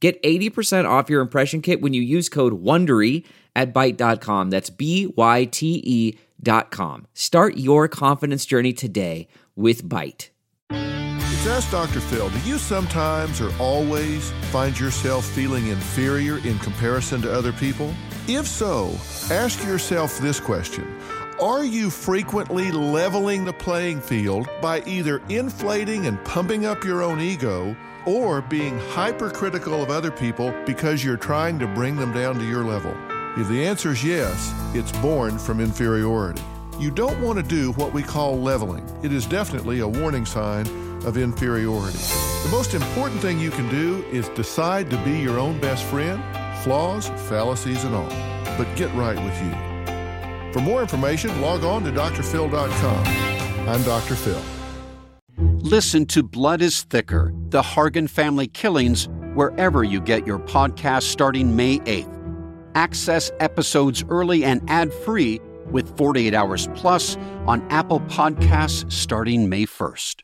Get 80% off your impression kit when you use code WONDERY at Byte.com. That's B-Y-T-E dot com. Start your confidence journey today with Byte. It's Ask Dr. Phil. Do you sometimes or always find yourself feeling inferior in comparison to other people? If so, ask yourself this question. Are you frequently leveling the playing field by either inflating and pumping up your own ego or being hypercritical of other people because you're trying to bring them down to your level? If the answer is yes, it's born from inferiority. You don't want to do what we call leveling. It is definitely a warning sign of inferiority. The most important thing you can do is decide to be your own best friend, flaws, fallacies, and all. But get right with you. For more information, log on to drphil.com. I'm Dr. Phil. Listen to Blood is Thicker The Hargan Family Killings wherever you get your podcast starting May 8th. Access episodes early and ad free with 48 Hours Plus on Apple Podcasts starting May 1st.